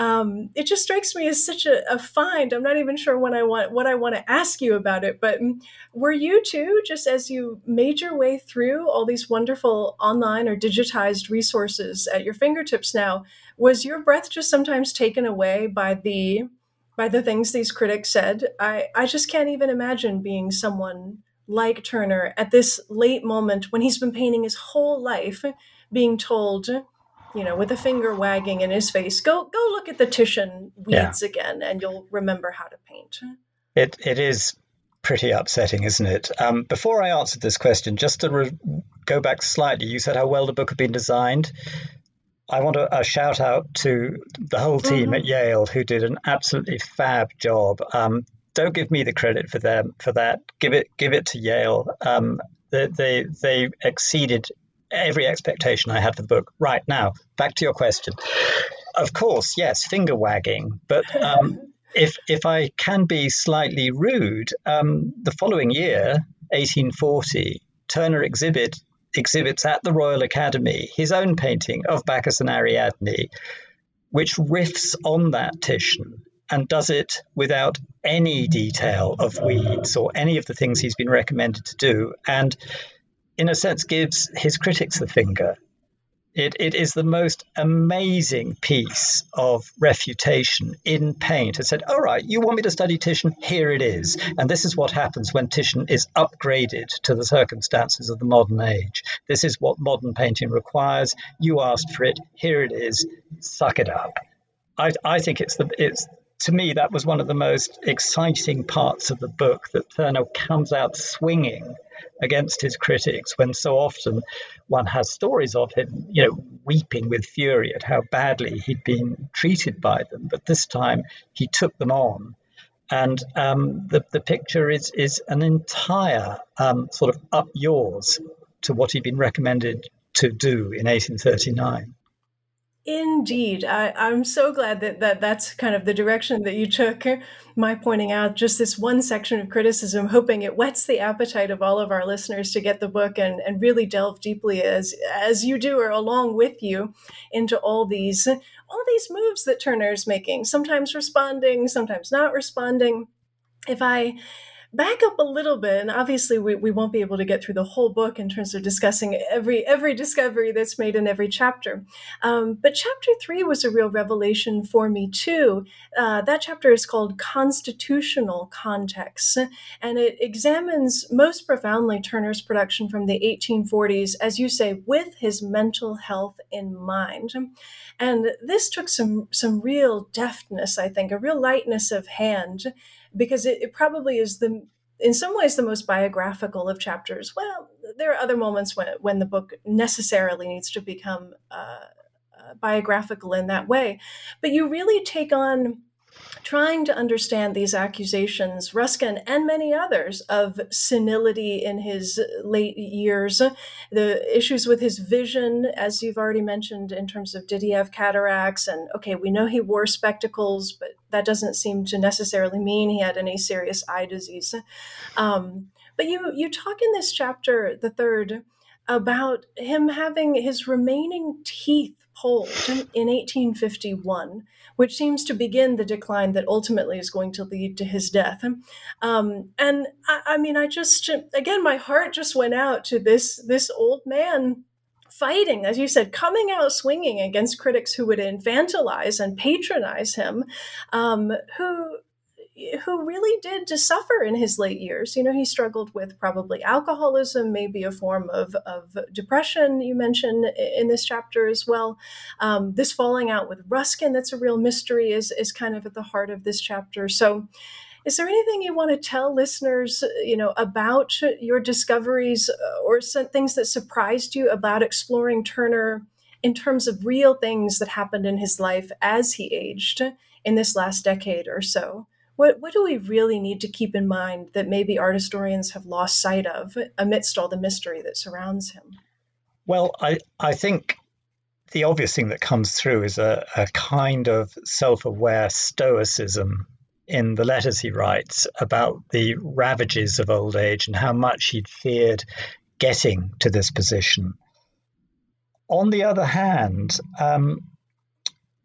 [SPEAKER 1] um, it just strikes me as such a, a, find. I'm not even sure when I want what I want to ask you about it, but mm, were you too, just as you made your way through all these wonderful online or digitized resources at your fingertips now, was your breath just sometimes taken away by the by the things these critics said? I, I just can't even imagine being someone like Turner at this late moment when he's been painting his whole life, being told you know, with a finger wagging in his face, go go look at the Titian weeds yeah. again, and you'll remember how to paint.
[SPEAKER 2] It it is pretty upsetting, isn't it? Um, before I answer this question, just to re- go back slightly, you said how well the book had been designed. I want a, a shout out to the whole team mm-hmm. at Yale who did an absolutely fab job. Um, don't give me the credit for them for that. Give it give it to Yale. Um, they, they they exceeded every expectation I had for the book. Right now, back to your question. Of course, yes, finger wagging, but um, if if I can be slightly rude, um, the following year, 1840, Turner exhibit exhibits at the Royal Academy his own painting of Bacchus and Ariadne, which riffs on that Titian and does it without any detail of weeds or any of the things he's been recommended to do. And in a sense, gives his critics the finger. It, it is the most amazing piece of refutation in paint. It said, All right, you want me to study Titian? Here it is. And this is what happens when Titian is upgraded to the circumstances of the modern age. This is what modern painting requires. You asked for it. Here it is. Suck it up. I, I think it's the it's to me that was one of the most exciting parts of the book that Turner comes out swinging against his critics when so often one has stories of him, you know, weeping with fury at how badly he'd been treated by them. But this time he took them on. And um, the, the picture is, is an entire um, sort of up yours to what he'd been recommended to do in 1839.
[SPEAKER 1] Indeed. I, I'm so glad that, that that's kind of the direction that you took. My pointing out just this one section of criticism, hoping it whets the appetite of all of our listeners to get the book and, and really delve deeply as as you do or along with you into all these all these moves that Turner is making, sometimes responding, sometimes not responding. If I back up a little bit and obviously we, we won't be able to get through the whole book in terms of discussing every every discovery that's made in every chapter. Um, but chapter three was a real revelation for me too. Uh, that chapter is called constitutional contexts and it examines most profoundly turner's production from the 1840s as you say with his mental health in mind. And this took some some real deftness i think a real lightness of hand because it, it probably is the in some ways the most biographical of chapters. Well, there are other moments when when the book necessarily needs to become uh, uh, biographical in that way, but you really take on trying to understand these accusations, Ruskin and many others, of senility in his late years, the issues with his vision, as you've already mentioned, in terms of did he have cataracts? And okay, we know he wore spectacles, but that doesn't seem to necessarily mean he had any serious eye disease. Um, but you you talk in this chapter, the third, about him having his remaining teeth pulled in 1851 which seems to begin the decline that ultimately is going to lead to his death. Um, and I, I mean, I just again, my heart just went out to this this old man fighting, as you said, coming out swinging against critics who would infantilize and patronize him, um, who who really did to suffer in his late years. You know, he struggled with probably alcoholism, maybe a form of, of depression, you mentioned in this chapter as well. Um, this falling out with Ruskin, that's a real mystery, is, is kind of at the heart of this chapter. So, is there anything you want to tell listeners, you know, about your discoveries uh, or some things that surprised you about exploring Turner in terms of real things that happened in his life as he aged in this last decade or so? What what do we really need to keep in mind that maybe art historians have lost sight of amidst all the mystery that surrounds him?
[SPEAKER 2] Well, I I think the obvious thing that comes through is a, a kind of self-aware stoicism in the letters he writes about the ravages of old age and how much he'd feared getting to this position. On the other hand, um,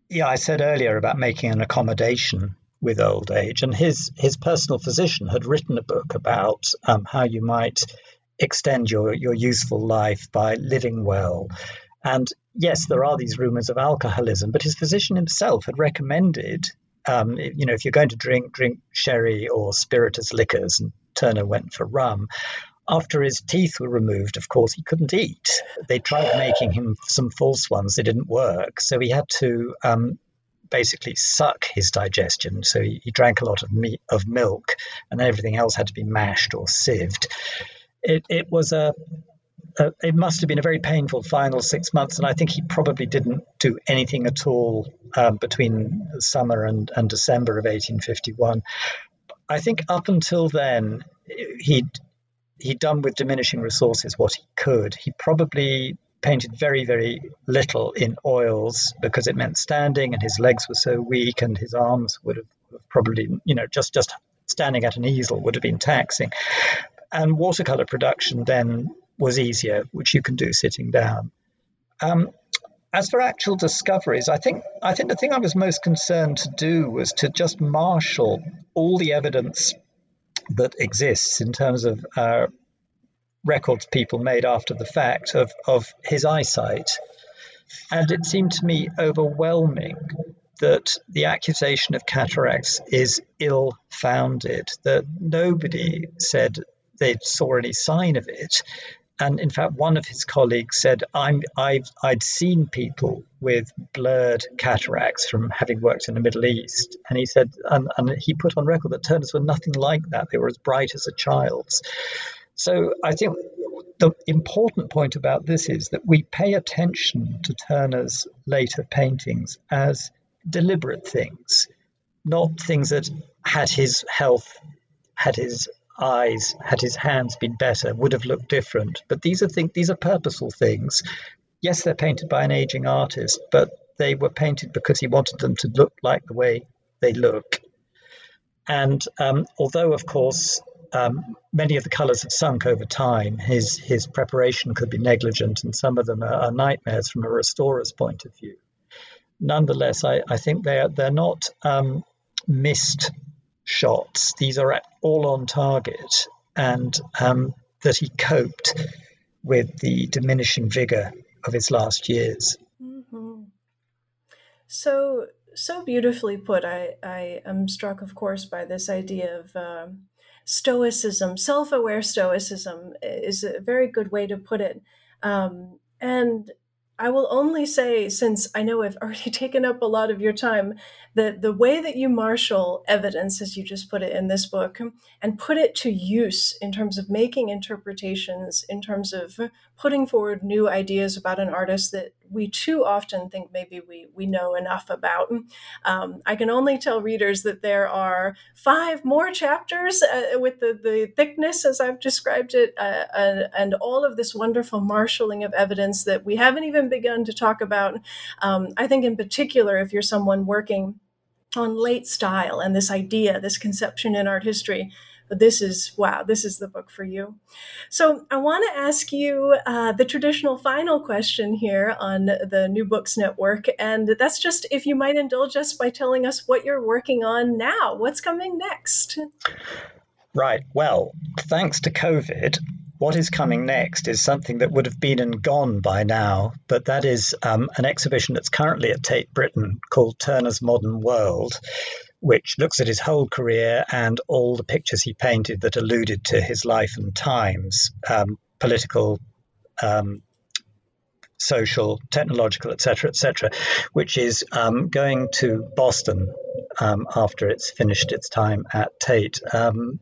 [SPEAKER 2] yeah, I said earlier about making an accommodation with old age. And his his personal physician had written a book about um, how you might extend your your useful life by living well. And yes, there are these rumors of alcoholism, but his physician himself had recommended, um, you know, if you're going to drink, drink sherry or spirituous liquors. And Turner went for rum. After his teeth were removed, of course, he couldn't eat. They tried making him some false ones; they didn't work. So he had to um, basically suck his digestion. So he, he drank a lot of meat, of milk, and everything else had to be mashed or sieved. It, it was a, a, it must have been a very painful final six months, and I think he probably didn't do anything at all um, between summer and, and December of 1851. I think up until then, he'd he'd done with diminishing resources what he could. He probably painted very, very little in oils because it meant standing, and his legs were so weak, and his arms would have probably, you know, just just standing at an easel would have been taxing. And watercolor production then was easier, which you can do sitting down. Um, as for actual discoveries, I think I think the thing I was most concerned to do was to just marshal all the evidence that exists in terms of uh, records people made after the fact of, of his eyesight. And it seemed to me overwhelming that the accusation of cataracts is ill founded, that nobody said they saw any sign of it. And in fact, one of his colleagues said, I'm, I've, I'd seen people with blurred cataracts from having worked in the Middle East. And he said, and, and he put on record that Turner's were nothing like that. They were as bright as a child's. So I think the important point about this is that we pay attention to Turner's later paintings as deliberate things, not things that had his health, had his eyes, had his hands been better, would have looked different. But these are things, these are purposeful things. Yes, they're painted by an aging artist, but they were painted because he wanted them to look like the way they look. And um, although, of course, um, many of the colours have sunk over time, his his preparation could be negligent, and some of them are, are nightmares from a restorer's point of view. Nonetheless, I, I think they're they're not um, missed shots. These are all on target, and um, that he coped with the diminishing vigor of his last years. Mm-hmm.
[SPEAKER 1] So, so beautifully put. I, I am struck, of course, by this idea of um, stoicism. Self aware stoicism is a very good way to put it. Um, and I will only say, since I know I've already taken up a lot of your time, that the way that you marshal evidence, as you just put it in this book, and put it to use in terms of making interpretations, in terms of putting forward new ideas about an artist that we too often think maybe we, we know enough about. Um, I can only tell readers that there are five more chapters uh, with the, the thickness, as I've described it, uh, uh, and all of this wonderful marshaling of evidence that we haven't even begun to talk about. Um, I think, in particular, if you're someone working on late style and this idea, this conception in art history, this is wow this is the book for you. So i want to ask you uh, the traditional final question here on the new books network and that's just if you might indulge us by telling us what you're working on now. What's coming next?
[SPEAKER 2] Right. Well thanks to covid what is coming next is something that would have been and gone by now, but that is um, an exhibition that's currently at Tate Britain called Turner's Modern World, which looks at his whole career and all the pictures he painted that alluded to his life and times, um, political, um, social, technological, etc., etc., which is um, going to Boston um, after it's finished its time at Tate, um,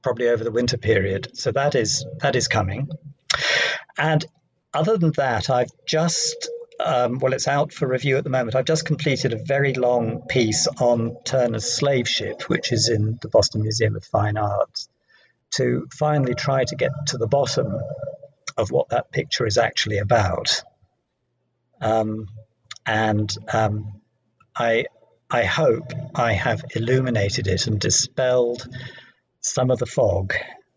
[SPEAKER 2] probably over the winter period. So that is that is coming, and other than that, I've just um, well, it's out for review at the moment. I've just completed a very long piece on Turner's slave ship, which is in the Boston Museum of Fine Arts, to finally try to get to the bottom of what that picture is actually about. Um, and um, I, I hope I have illuminated it and dispelled some of the fog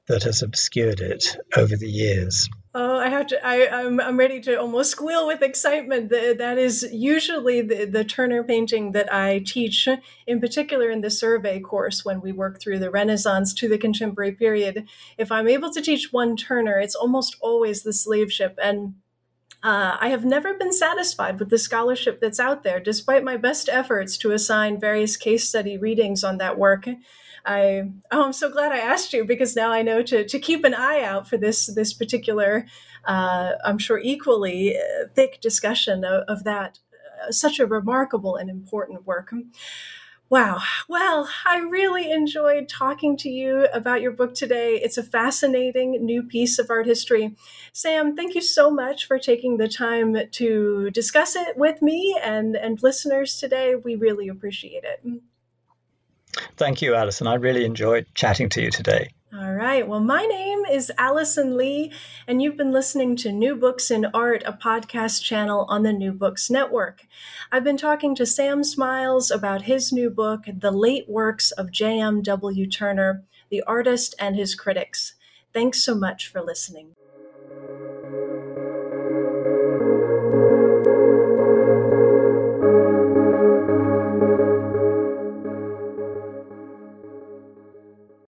[SPEAKER 2] that has obscured it over the years.
[SPEAKER 1] Oh, I have to. I, I'm I'm ready to almost squeal with excitement. The, that is usually the, the Turner painting that I teach, in particular in the survey course when we work through the Renaissance to the contemporary period. If I'm able to teach one Turner, it's almost always the slave ship, and uh, I have never been satisfied with the scholarship that's out there, despite my best efforts to assign various case study readings on that work. I oh, I'm so glad I asked you because now I know to to keep an eye out for this this particular, uh, I'm sure equally uh, thick discussion of, of that. Uh, such a remarkable and important work. Wow. Well, I really enjoyed talking to you about your book today. It's a fascinating new piece of art history. Sam, thank you so much for taking the time to discuss it with me and, and listeners today. We really appreciate it.
[SPEAKER 2] Thank you, Allison. I really enjoyed chatting to you today.
[SPEAKER 1] All right. Well, my name is Allison Leigh, and you've been listening to New Books in Art, a podcast channel on the New Books Network. I've been talking to Sam Smiles about his new book, The Late Works of J.M.W. Turner, the Artist and His Critics. Thanks so much for listening.